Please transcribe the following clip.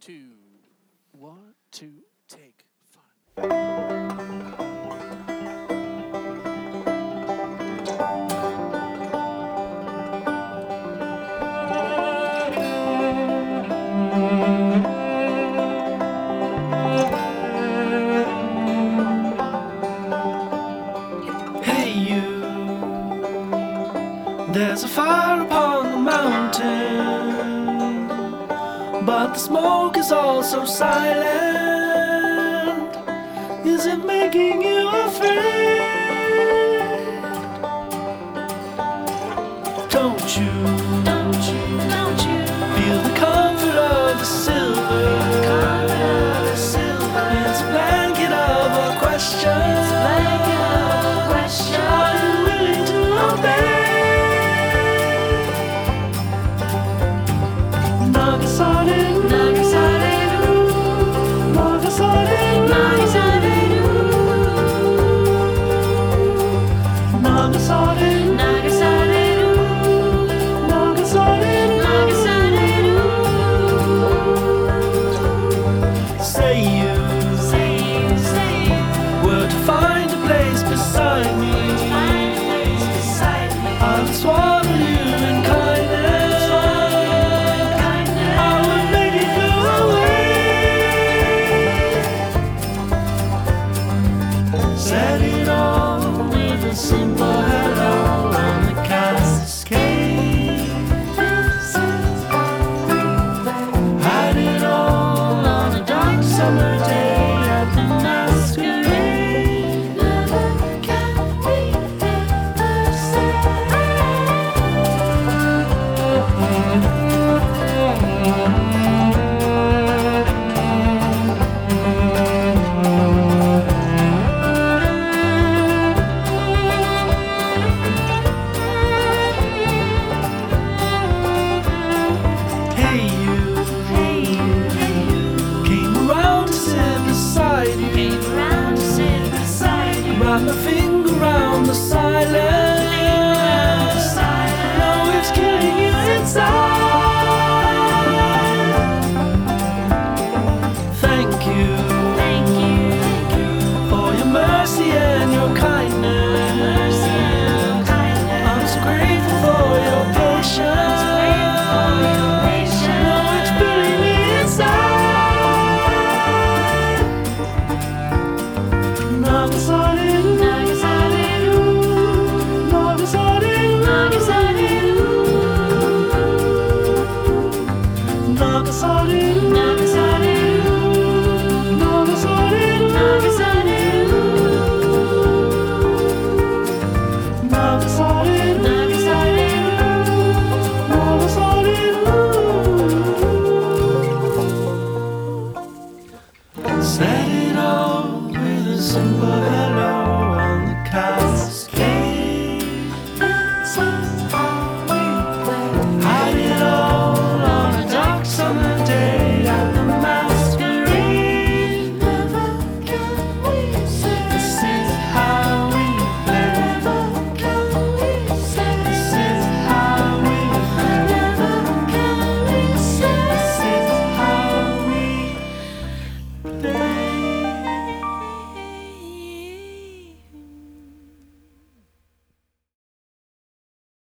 two, one, two, take five. Hey you, there's a fire upon the mountain, but the smoke is all so silent. Is it making you afraid? Don't you, don't you, don't you feel the comfort of the silver? It's a blanket of a question. My finger round the silence. Now it's killing you inside. Thank you Thank you. for your mercy and your kindness. I'm so grateful for your patience. Now it's me inside. somebody